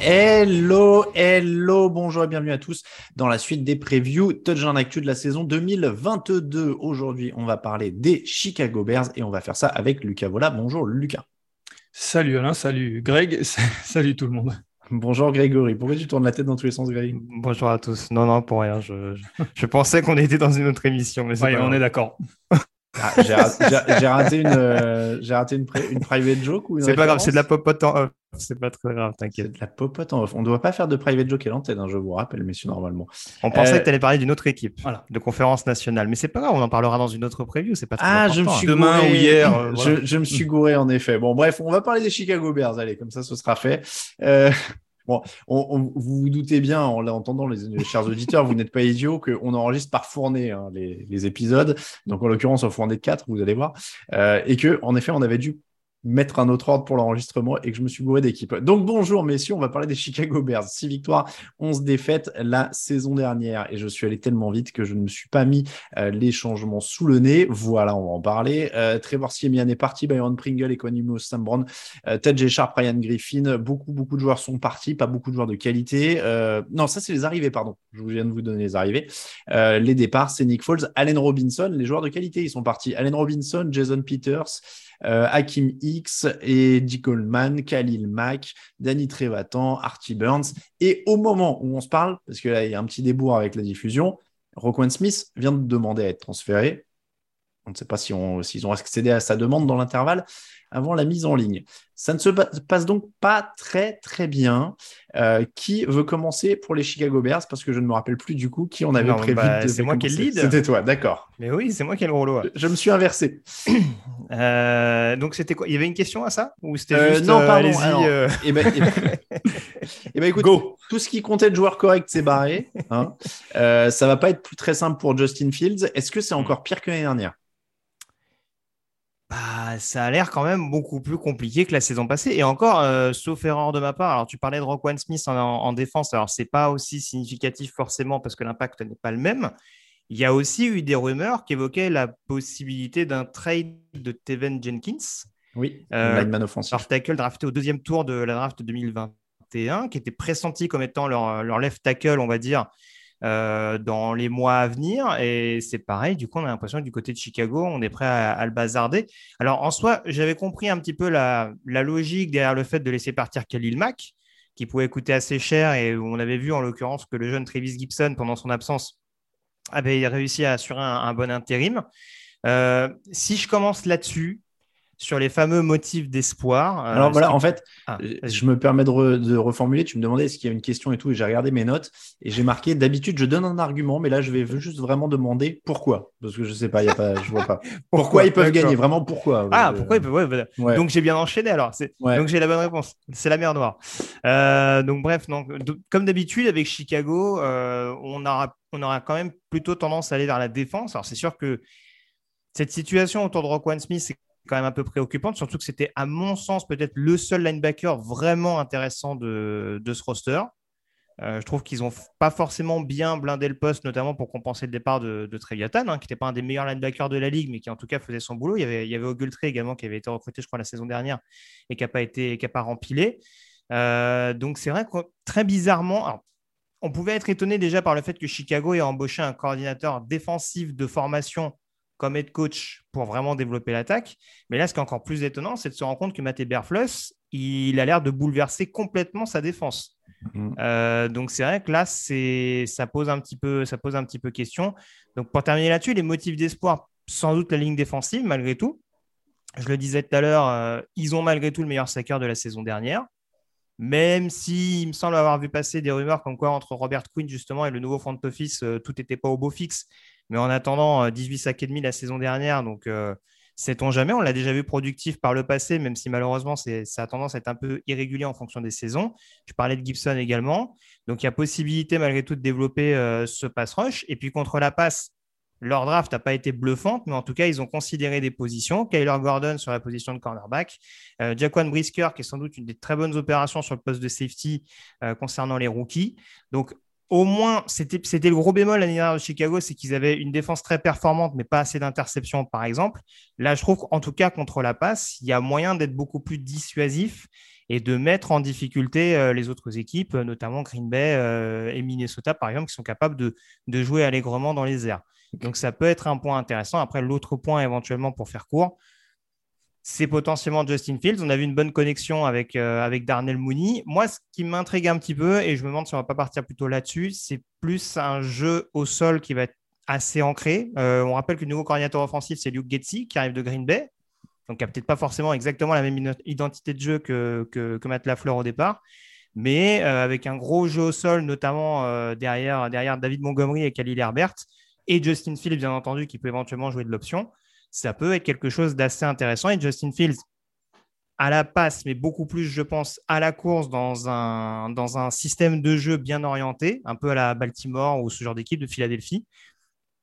Hello, hello, bonjour et bienvenue à tous dans la suite des previews Touchdown Actu de la saison 2022. Aujourd'hui, on va parler des Chicago Bears et on va faire ça avec Lucas Vola. Bonjour Lucas. Salut Alain, salut Greg, salut tout le monde. Bonjour Grégory, pourquoi tu tournes la tête dans tous les sens Greg Bonjour à tous. Non, non, pour rien. Je, je, pensais qu'on était dans une autre émission. Mais ouais, on est d'accord. Ah, j'ai raté, une, euh, j'ai raté une, une, private joke ou C'est pas grave, c'est de la popote en off. C'est pas très grave, t'inquiète. La popote en off. On ne doit pas faire de private joke à l'antenne, hein, je vous rappelle, messieurs, normalement. On pensait euh... que tu allais parler d'une autre équipe voilà. de conférence nationale, mais c'est pas grave, on en parlera dans une autre preview. C'est pas très Ah, important. je me suis demain gouré. ou hier. Euh, voilà. je, je, me suis gouré en effet. Bon, bref, on va parler des Chicago Bears. Allez, comme ça, ce sera fait. Bon, on, on, vous vous doutez bien en l'entendant, les, chers auditeurs, vous n'êtes pas idiots qu'on enregistre par fournée hein, les, les, épisodes. Donc, en l'occurrence, en fournée de 4, vous allez voir. Euh, et que, en effet, on avait dû mettre un autre ordre pour l'enregistrement et que je me suis gouré d'équipe. Donc bonjour messieurs, on va parler des Chicago Bears. 6 victoires, 11 défaites la saison dernière et je suis allé tellement vite que je ne me suis pas mis euh, les changements sous le nez. Voilà, on va en parler. Euh, Trevor Siemian est parti, Byron Pringle, Equanimous Sam Brown, euh, Ted G. Sharp, Ryan Griffin. Beaucoup, beaucoup de joueurs sont partis, pas beaucoup de joueurs de qualité. Non, ça c'est les arrivées, pardon. Je viens de vous donner les arrivées. Les départs, c'est Nick Foles, Allen Robinson. Les joueurs de qualité, ils sont partis. Allen Robinson, Jason Peters, Hakim X, Eddie Coleman, Khalil Mack, Danny Trevatan, Artie Burns. Et au moment où on se parle, parce que là, il y a un petit débours avec la diffusion, Roquan Smith vient de demander à être transféré. On ne sait pas s'ils si s'ils ont accédé à sa demande dans l'intervalle avant la mise en ligne. Ça ne se passe donc pas très très bien. Euh, qui veut commencer pour les Chicago Bears? Parce que je ne me rappelle plus du coup qui on avait non, prévu. Bah, c'est moi qui ai le lead. C'était toi, d'accord. Mais oui, c'est moi qui ai le rouleau. Je, je me suis inversé. euh, donc c'était quoi? Il y avait une question à ça? Ou c'était euh, juste Non, pardon. eh ben, eh ben, eh ben, écoute, Go. tout ce qui comptait de joueurs corrects s'est barré. Hein. Ça va pas être plus très simple pour Justin Fields. Est-ce que c'est encore pire que l'année dernière? Bah, ça a l'air quand même beaucoup plus compliqué que la saison passée. Et encore, euh, sauf erreur de ma part, alors tu parlais de Roquan Smith en, en, défense, alors c'est pas aussi significatif forcément parce que l'impact n'est pas le même. Il y a aussi eu des rumeurs qui évoquaient la possibilité d'un trade de Teven Jenkins. Oui, euh, lineman offensif. Leur tackle drafté au deuxième tour de la draft 2021, qui était pressenti comme étant leur, leur left tackle, on va dire, euh, dans les mois à venir. Et c'est pareil, du coup, on a l'impression que du côté de Chicago, on est prêt à, le bazarder. Alors, en soi, j'avais compris un petit peu la, logique derrière le fait de laisser partir Khalil Mack, qui pouvait coûter assez cher. Et on avait vu, en l'occurrence, que le jeune Travis Gibson, pendant son absence, avait réussi à assurer un, un bon intérim. Euh, si je commence là-dessus, sur les fameux motifs d'espoir. Alors euh, voilà, qui... en fait, ah, je me permets de, re, de, reformuler. Tu me demandais est-ce qu'il y a une question et tout, et j'ai regardé mes notes et j'ai marqué. D'habitude, je donne un argument, mais là, je vais juste vraiment demander pourquoi, parce que je sais pas, il y a pas, je vois pas. pourquoi, pourquoi ils peuvent gagner? Vraiment pourquoi? Ah, euh... pourquoi ils peuvent ouais, voilà. ouais. Donc j'ai bien enchaîné alors. Ouais. Donc j'ai la bonne réponse. C'est la mer Noire. Euh, donc bref, donc, comme d'habitude avec Chicago, euh, on aura, on aura quand même plutôt tendance à aller vers la défense. Alors c'est sûr que cette situation autour de Roquan Smith, c'est quand même un peu préoccupante, surtout que c'était, à mon sens, peut-être le seul linebacker vraiment intéressant de, ce roster. Euh, je trouve qu'ils n'ont pas forcément bien blindé le poste, notamment pour compenser le départ de, de hein, qui n'était pas un des meilleurs linebackers de la ligue, mais qui en tout cas faisait son boulot. Il y avait, Ogletree également qui avait été recruté, je crois, la saison dernière et qui n'a pas été, pas rempilé. Euh, donc c'est vrai que très bizarrement, on pouvait être étonné déjà par le fait que Chicago ait embauché un coordinateur défensif de formation comme head coach pour vraiment développer l'attaque. Mais là, ce qui est encore plus étonnant, c'est de se rendre compte que Matt Berfluss, il a l'air de bouleverser complètement sa défense. Mm. donc c'est vrai que là, ça pose un petit peu, ça pose un petit peu question. Donc pour terminer là-dessus, les motifs d'espoir, sans doute la ligne défensive malgré tout. Je le disais tout à l'heure, ils ont malgré tout le meilleur sacker de la saison dernière. Même s'il me semble avoir vu passer des rumeurs comme quoi entre Robert Quinn justement et le nouveau front office, tout n'était pas au beau fixe. Mais en attendant, 18 sacs et demi la saison dernière, donc Sait-on jamais? On l'a déjà vu productif par le passé, même si malheureusement, ça a tendance à être un peu irrégulier en fonction des saisons. Je parlais de Gibson également. Donc, il y a possibilité malgré tout de développer euh, ce pass rush. Et puis, contre la passe, leur draft n'a pas été bluffante, mais en tout cas, ils ont considéré des positions. Kyler Gordon sur la position de cornerback, euh, Jaquan Brisker, qui est sans doute une des très bonnes opérations sur le poste de safety euh, concernant les rookies. Donc, au moins, c'était le gros bémol l'année dernière de Chicago, c'est qu'ils avaient une défense très performante, mais pas assez d'interceptions, par exemple. Là, je trouve qu'en tout cas, contre la passe, il y a moyen d'être beaucoup plus dissuasif et de mettre en difficulté euh, les autres équipes, notamment Green Bay euh, et Minnesota, par exemple, qui sont capables de, de, jouer allègrement dans les airs. Donc, ça peut être un point intéressant. Après, l'autre point, éventuellement, pour faire court, c'est potentiellement Justin Fields. On a vu une bonne connexion avec, euh, avec Darnell Mooney. Moi, ce qui m'intrigue un petit peu, et je me demande si on va pas partir plutôt là-dessus, c'est plus un jeu au sol qui va être assez ancré. Euh, on rappelle que le nouveau coordinateur offensif, c'est Luke Getzi, qui arrive de Green Bay. Donc, qui n'a peut-être pas forcément exactement la même identité de jeu que, que, Matt Lafleur au départ. Mais euh, avec un gros jeu au sol, notamment derrière, derrière David Montgomery et Khalil Herbert, et Justin Fields, bien entendu, qui peut éventuellement jouer de l'option ça peut être quelque chose d'assez intéressant. Et Justin Fields, à la passe, mais beaucoup plus, je pense, à la course dans un, dans un système de jeu bien orienté, un peu à la Baltimore ou ce genre d'équipe de Philadelphie.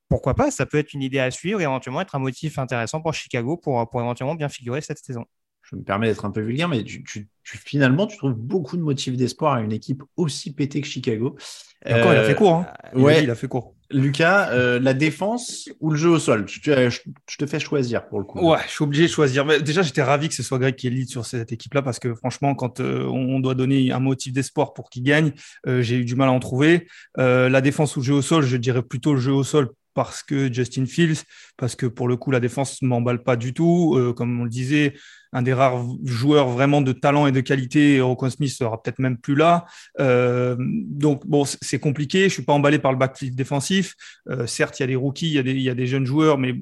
Pourquoi pas Ça peut être une idée à suivre et éventuellement être un motif intéressant pour Chicago pour, pour éventuellement bien figurer cette saison je me permets d'être un peu vulgaire, mais tu, finalement, tu trouves beaucoup de motifs d'espoir à une équipe aussi pétée que Chicago. encore, il a fait court. Hein. ouais, il a fait court. Lucas, euh, la défense ou le jeu au sol? Je, te fais choisir pour le coup. Ouais, je suis obligé de choisir. Mais déjà, j'étais ravi que ce soit Greg qui est lead sur cette équipe-là parce que franchement, quand euh, on doit donner un motif d'espoir pour qu'il gagne, euh, j'ai eu du mal à en trouver. la défense ou le jeu au sol, je dirais plutôt le jeu au sol parce que Justin Fields, parce que pour le coup, la défense ne m'emballe pas du tout. comme on le disait, un des rares joueurs vraiment de talent et de qualité. Rocco Smith sera peut-être même plus là. Euh, donc, bon, c'est compliqué. Je suis pas emballé par le backfield défensif. Euh, certes, il y a des rookies, il y a des, y a des jeunes joueurs, mais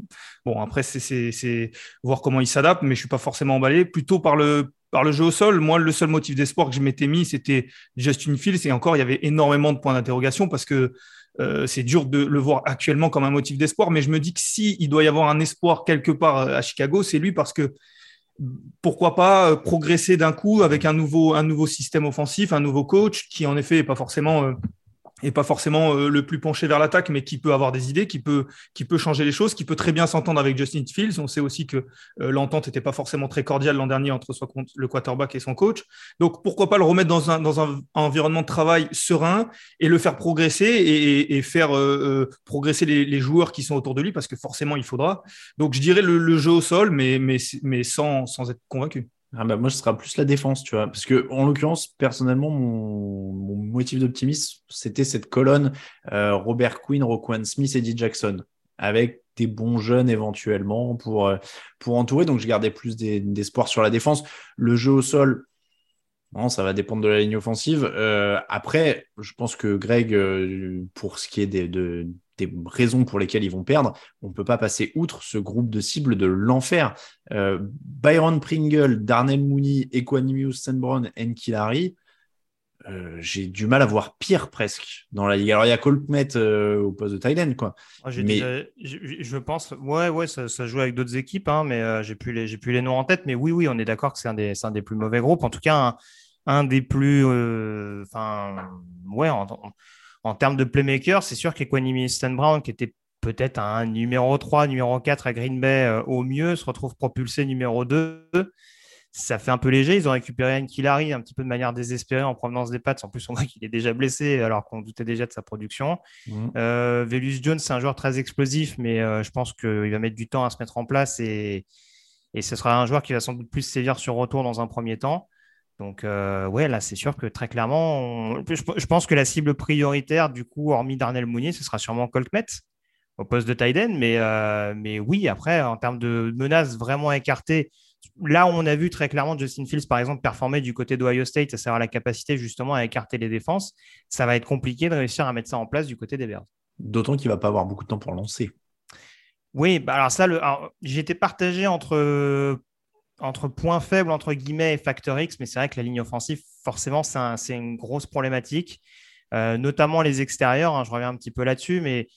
bon, après, c'est voir comment ils s'adaptent, mais je suis pas forcément emballé. Plutôt par le, par le jeu au sol, moi, le seul motif d'espoir que je m'étais mis, c'était Justin Fields. Et encore, il y avait énormément de points d'interrogation parce que euh, c'est dur de le voir actuellement comme un motif d'espoir, mais je me dis que si doit y avoir un espoir quelque part à Chicago, c'est lui parce que pourquoi pas euh, progresser d'un coup avec un nouveau, un nouveau système offensif, un nouveau coach qui en effet n'est pas forcément euh, et pas forcément euh, le plus penché vers l'attaque, mais qui peut avoir des idées, qui peut, qui changer les choses, qui peut très bien s'entendre avec Justin Fields. On sait aussi que euh, l'entente n'était pas forcément très cordiale l'an dernier entre le quarterback et son coach. Donc pourquoi pas le remettre dans un, environnement de travail serein et le faire progresser et, faire euh, progresser les, joueurs qui sont autour de lui, parce que forcément il faudra. Donc je dirais le, jeu au sol, mais, sans être convaincu. Ah bah moi, ce sera plus la défense, tu vois. Parce que, en l'occurrence, personnellement, mon, motif d'optimisme, c'était cette colonne euh, Robert Quinn, Roquan Smith, Eddie Jackson, avec des bons jeunes éventuellement pour, euh, pour entourer. Donc, je gardais plus d'espoir sur la défense. Le jeu au sol, ça va dépendre de la ligne offensive. Euh, après, je pense que Greg, pour ce qui est des, de, des raisons pour lesquelles ils vont perdre, on ne peut pas passer outre ce groupe de cibles de l'enfer. Euh, Byron Pringle, Darnell Mooney, Equanimous Brown, Enkilari, euh, j'ai du mal à voir pire presque dans la ligue. Alors il y a Coltmet euh, au poste de Thailand, quoi. Ah, mais... je, pense, ouais, ouais, ça, joue avec d'autres équipes, hein, mais j'ai plus les, j'ai plus les noms en tête. Mais oui, oui, on est d'accord que c'est un des, un des plus mauvais groupes. En tout cas, un, des plus, enfin, ouais, en, en termes de playmaker, c'est sûr qu'Equanimous Stan Brown, qui était peut-être un numéro 3, numéro 4 à Green Bay euh, au mieux, se retrouve propulsé numéro 2. Ça fait un peu léger. Ils ont récupéré Ankilari un petit peu de manière désespérée en provenance des pattes. En plus, on voit qu'il est déjà blessé alors qu'on doutait déjà de sa production. Mmh. Euh, Velus Jones, c'est un joueur très explosif, mais euh, je pense qu'il va mettre du temps à se mettre en place et, et ce sera un joueur qui va sans doute plus sévir sur retour dans un premier temps. Donc, euh, ouais, là, c'est sûr que très clairement, je, pense que la cible prioritaire, du coup, hormis Darnell Mounier, ce sera sûrement Coltmet au poste de Tiden. Mais, euh, mais oui, après, en termes de menaces vraiment écartées là où on a vu très clairement Justin Fields, par exemple, performer du côté d'Ohio State, à savoir la capacité justement à écarter les défenses, ça va être compliqué de réussir à mettre ça en place du côté des Bears. D'autant qu'il va pas avoir beaucoup de temps pour lancer. Oui, bah alors ça, j'étais partagé entre, entre points faibles, entre guillemets, et facteur X, mais c'est vrai que la ligne offensive, forcément, c'est une grosse problématique, euh, notamment les extérieurs. Hein, je reviens un petit peu là-dessus, mais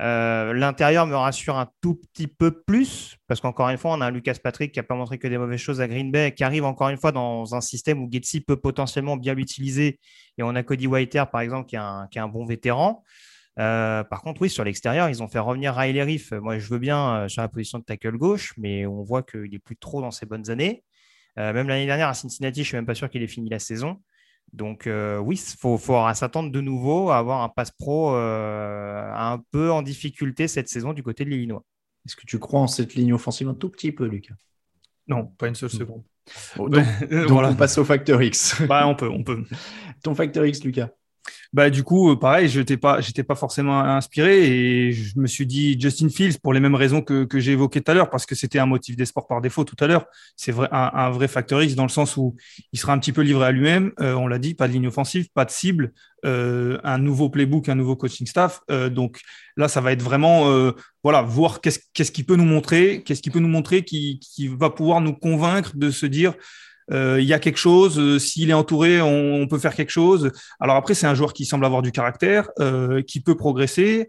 euh, l'intérieur me rassure un tout petit peu plus, parce qu'encore une fois, on a un Lucas Patrick qui n'a pas montré que des mauvaises choses à Green Bay, qui arrive encore une fois dans un système où Getsy peut potentiellement bien l'utiliser. Et on a Cody Whitehair, par exemple, qui est un, qui bon vétéran. Euh, par contre, oui, sur l'extérieur, ils ont fait revenir Riley Riff. Moi, je veux bien euh, sur la position de tackle gauche, mais on voit qu'il n'est plus trop dans ses bonnes années. même l'année dernière à Cincinnati, je ne suis même pas sûr qu'il ait fini la saison. Donc euh, oui, il faut, s'attendre de nouveau à avoir un passe pro euh, un peu en difficulté cette saison du côté de l'Illinois. Est-ce que tu crois en cette ligne offensive un tout petit peu, Lucas Non, pas une seule seconde. donc, on passe au facteur X. bah, on peut, on peut. Ton facteur X, Lucas? Bah, du coup, euh, pareil, je n'étais pas, j'étais pas forcément inspiré et je me suis dit Justin Fields pour les mêmes raisons que, que j'ai évoquées tout à l'heure, parce que c'était un motif d'espoir par défaut tout à l'heure. C'est vrai, un, vrai facteur X dans le sens où il sera un petit peu livré à lui-même. Euh, on l'a dit, pas de ligne offensive, pas de cible, euh, un nouveau playbook, un nouveau coaching staff. donc là, ça va être vraiment, voilà, voir qu'est-ce qu'est-ce qu'il peut nous montrer, qu'est-ce qu'il peut nous montrer qui, qui va pouvoir nous convaincre de se dire il y a quelque chose, euh, s'il est entouré, on, peut faire quelque chose. Alors après, c'est un joueur qui semble avoir du caractère, euh, qui peut progresser,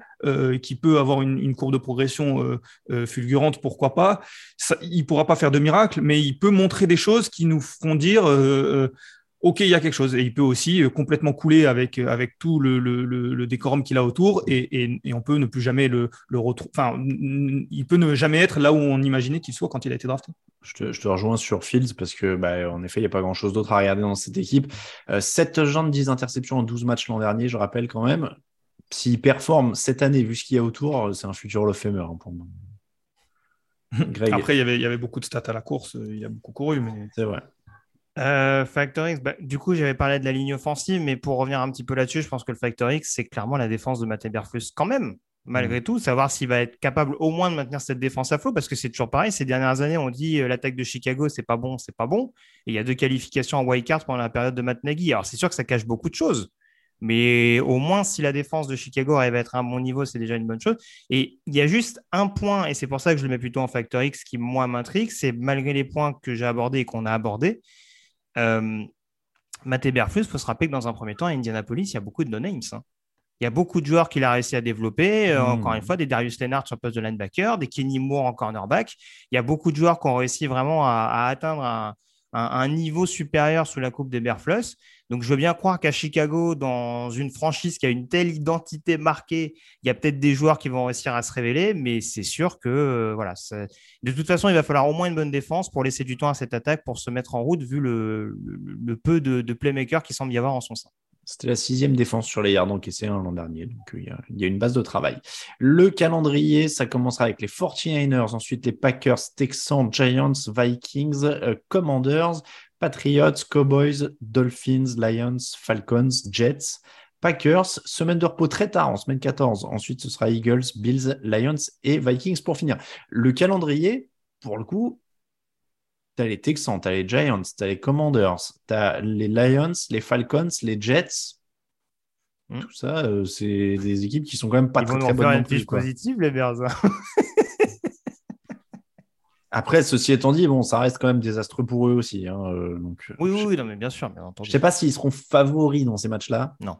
qui peut avoir une, une courbe de progression fulgurante, pourquoi pas. Ça, il pourra pas faire de miracle, mais il peut montrer des choses qui nous feront dire ok, il y a quelque chose. Et il peut aussi euh, complètement couler avec, euh, avec tout le, décorum qu'il a autour et, et, et, on peut ne plus jamais le, le retrouver. Enfin, il peut ne jamais être là où on imaginait qu'il soit quand il a été drafté. Je te, je te rejoins sur Fields parce que, bah, en effet, il n'y a pas grand chose d'autre à regarder dans cette équipe. Euh, 7 de 10 interceptions en 12 matchs l'an dernier, je rappelle quand même. S'il performe cette année, vu ce qu'il y a autour, c'est un futur of Famer hein, pour moi. Après, il y, avait, il y avait beaucoup de stats à la course, il y a beaucoup couru, mais. C'est vrai. Euh, Factor X, bah, du coup, j'avais parlé de la ligne offensive, mais pour revenir un petit peu là-dessus, je pense que le Factor X, c'est clairement la défense de Matt Berflus quand même, malgré mm. tout, savoir s'il va être capable au moins de maintenir cette défense à flot, parce que c'est toujours pareil. Ces dernières années, on dit euh, l'attaque de Chicago, c'est pas bon, c'est pas bon. Et il y a deux qualifications en wildcard pendant la période de Matt Nagy. Alors, c'est sûr que ça cache beaucoup de choses. Mais au moins, si la défense de Chicago arrive à être à un bon niveau, c'est déjà une bonne chose. Et il y a juste un point, et c'est pour ça que je le mets plutôt en facteur X, qui moi m'intrigue, c'est malgré les points que j'ai abordés et qu'on a abordés, euh, Maté Berflus, il faut se rappeler que dans un premier temps, à Indianapolis, il y a beaucoup de no-names. Hein. Il y a beaucoup de joueurs qu'il a réussi à développer. Euh, hmm. Encore une fois, des Darius Lennart sur le poste de linebacker, des Kenny Moore en cornerback. Il y a beaucoup de joueurs qui ont réussi vraiment à, atteindre un, niveau supérieur sous la coupe des Berflus. Donc, je veux bien croire qu'à Chicago, dans une franchise qui a une telle identité marquée, il y a peut-être des joueurs qui vont réussir à se révéler, mais c'est sûr que, euh, voilà, de toute façon, il va falloir au moins une bonne défense pour laisser du temps à cette attaque pour se mettre en route, vu le, peu de, de playmakers qui semble y avoir en son sein. C'était la sixième défense sur les yards encaissés l'an dernier. Euh, il y, a, une base de travail. Le calendrier, ça commencera avec les 49ers, ensuite les Packers, Texans, Giants, Vikings, euh, Commanders, Patriots, Cowboys, Dolphins, Lions, Falcons, Jets, Packers, semaine de repos très tard, en semaine 14. Ensuite, ce sera Eagles, Bills, Lions et Vikings pour finir. Le calendrier, pour le coup, tu as les Texans, tu as les Giants, tu as les Commanders, tu as les Lions, les Falcons, les Jets. Hmm. Tout ça, euh, c'est des équipes qui sont quand même pas très, très bonnes. Ils vont positive, les Bears. Hein. Après, ceci étant dit, bon, ça reste quand même désastreux pour eux aussi. Hein, euh, donc, euh, oui, oui, non, mais bien sûr. Bien je ne sais pas s'ils seront favoris dans ces matchs-là. Non.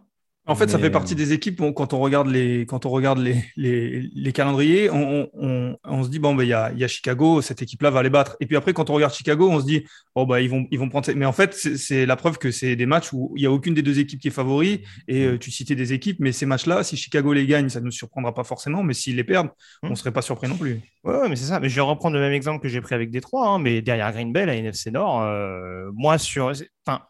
En fait, ça fait partie des équipes quand on regarde les, quand on regarde les, les, les calendriers, on, on, on, se dit bon, ben il y a, y a Chicago, cette équipe-là va les battre. Et puis après, quand on regarde Chicago, on se dit oh bah ils vont, ils vont prendre. Mais en fait, c'est la preuve que c'est des matchs où il y a aucune des deux équipes qui est favori. Et euh, tu citais des équipes, mais ces matchs-là, si Chicago les gagne, ça ne nous surprendra pas forcément. Mais s'ils les perdent, on ne serait pas surpris non plus. Ouais, mais c'est ça. Mais je vais reprendre le même exemple que j'ai pris avec Détroit. Hein, mais derrière Green Bay, la NFC Nord, euh, moi sur, enfin,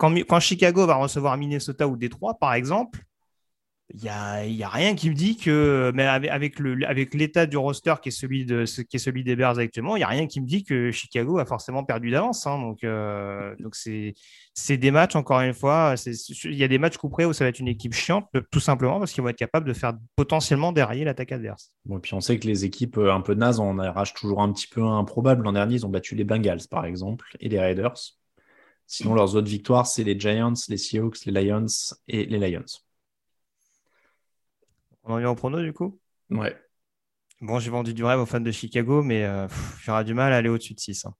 quand, Chicago va recevoir Minnesota ou Détroit, par exemple il y a, a, rien qui me dit que, mais avec, l'état du roster qui est celui des Bears actuellement, il y a rien qui me dit que Chicago a forcément perdu d'avance. Hein. donc, euh, c'est, des matchs encore une fois. Il y a des matchs couperés où ça va être une équipe chiante, tout simplement parce qu'ils vont être capables de faire potentiellement dérailler l'attaque adverse. Et puis on sait que les équipes euh, un peu nazes en arrachent toujours un petit peu improbable. L'an dernier, ils ont battu les Bengals par exemple et les Raiders. Sinon, leurs autres victoires, c'est les Giants, les Seahawks, les Lions et les Lions. On en vient au prono du coup? Ouais. Bon, j'ai vendu du rêve aux fans de Chicago, mais euh, j'aurai du mal à aller au-dessus de 6. Hein.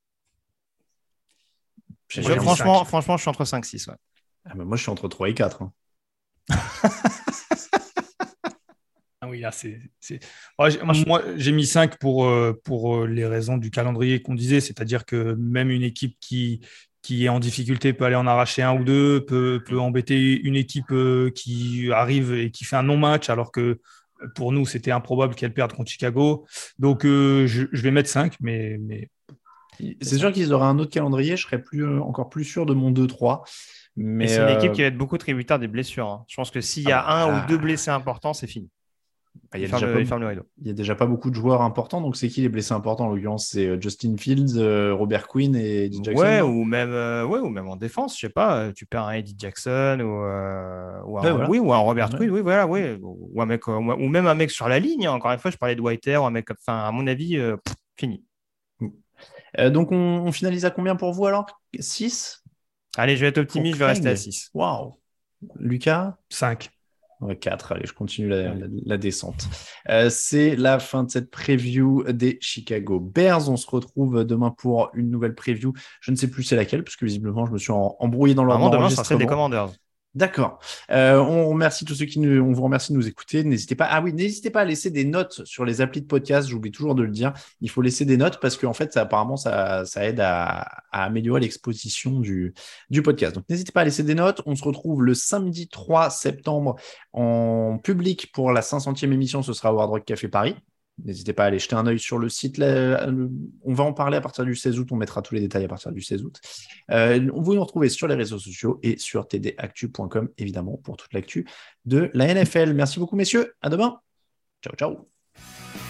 franchement, franchement, je suis entre 5 et 6. Ouais. Ah, moi, je suis entre 3 et 4. Hein. ah oui, là, c'est. moi, j'ai mis 5 pour, euh, pour euh, les raisons du calendrier qu'on disait, c'est-à-dire que même une équipe qui, qui est en difficulté peut aller en arracher un ou deux, peut, peut embêter une équipe euh, qui arrive et qui fait un non-match, alors que euh, pour nous, c'était improbable qu'elle perde contre Chicago. Donc, euh, je, vais mettre 5, mais. mais... C'est sûr qu'ils auraient un autre calendrier, je serais plus, encore plus sûr de mon 2-3. Mais c'est une équipe qui va être beaucoup tributaire des blessures. Hein. Je pense que s'il y a ah un ou bah. deux blessés importants, c'est fini. Il, y a déjà pas, beaucoup de joueurs importants, donc c'est qui les blessés importants en l'occurrence C'est euh, Justin Fields, euh, Robert Quinn et Eddie Jackson ouais ou, même, euh, ouais, ou même en défense, je sais pas, tu perds un Eddie Jackson ou, un, oui, ou un Robert Quinn, oui, voilà, oui. Ou, un mec, ou même un mec sur la ligne, hein. encore une fois, je parlais de Whitehair, ou un mec, enfin, à mon avis, fini. donc on, finalise à combien pour vous alors? 6 Allez, je vais être optimiste, je vais rester à 6. Waouh Lucas? 5. 4, allez, je continue la, descente. Euh, c'est la fin de cette preview des Chicago Bears. On se retrouve demain pour une nouvelle preview. Je ne sais plus c'est laquelle, parce que visiblement, je me suis embrouillé dans l'ordre. Demain, ça des Commanders. D'accord. Euh, on remercie tous ceux qui nous, on vous remercie de nous écouter. N'hésitez pas. Ah oui, n'hésitez pas à laisser des notes sur les applis de podcast. J'oublie toujours de le dire. Il faut laisser des notes parce qu'en fait, ça, apparemment, ça, ça aide à, améliorer l'exposition du, du podcast. Donc, n'hésitez pas à laisser des notes. On se retrouve le samedi 3 septembre en public pour la 500e émission. Ce sera au Hard Rock Café Paris. N'hésitez pas à aller jeter un œil sur le site. on va en parler à partir du 16 août. On mettra tous les détails à partir du 16 août. Euh, vous nous retrouvez sur les réseaux sociaux et sur tdactu.com, évidemment, pour toute l'actu de la NFL. Merci beaucoup, messieurs. À demain. Ciao, ciao.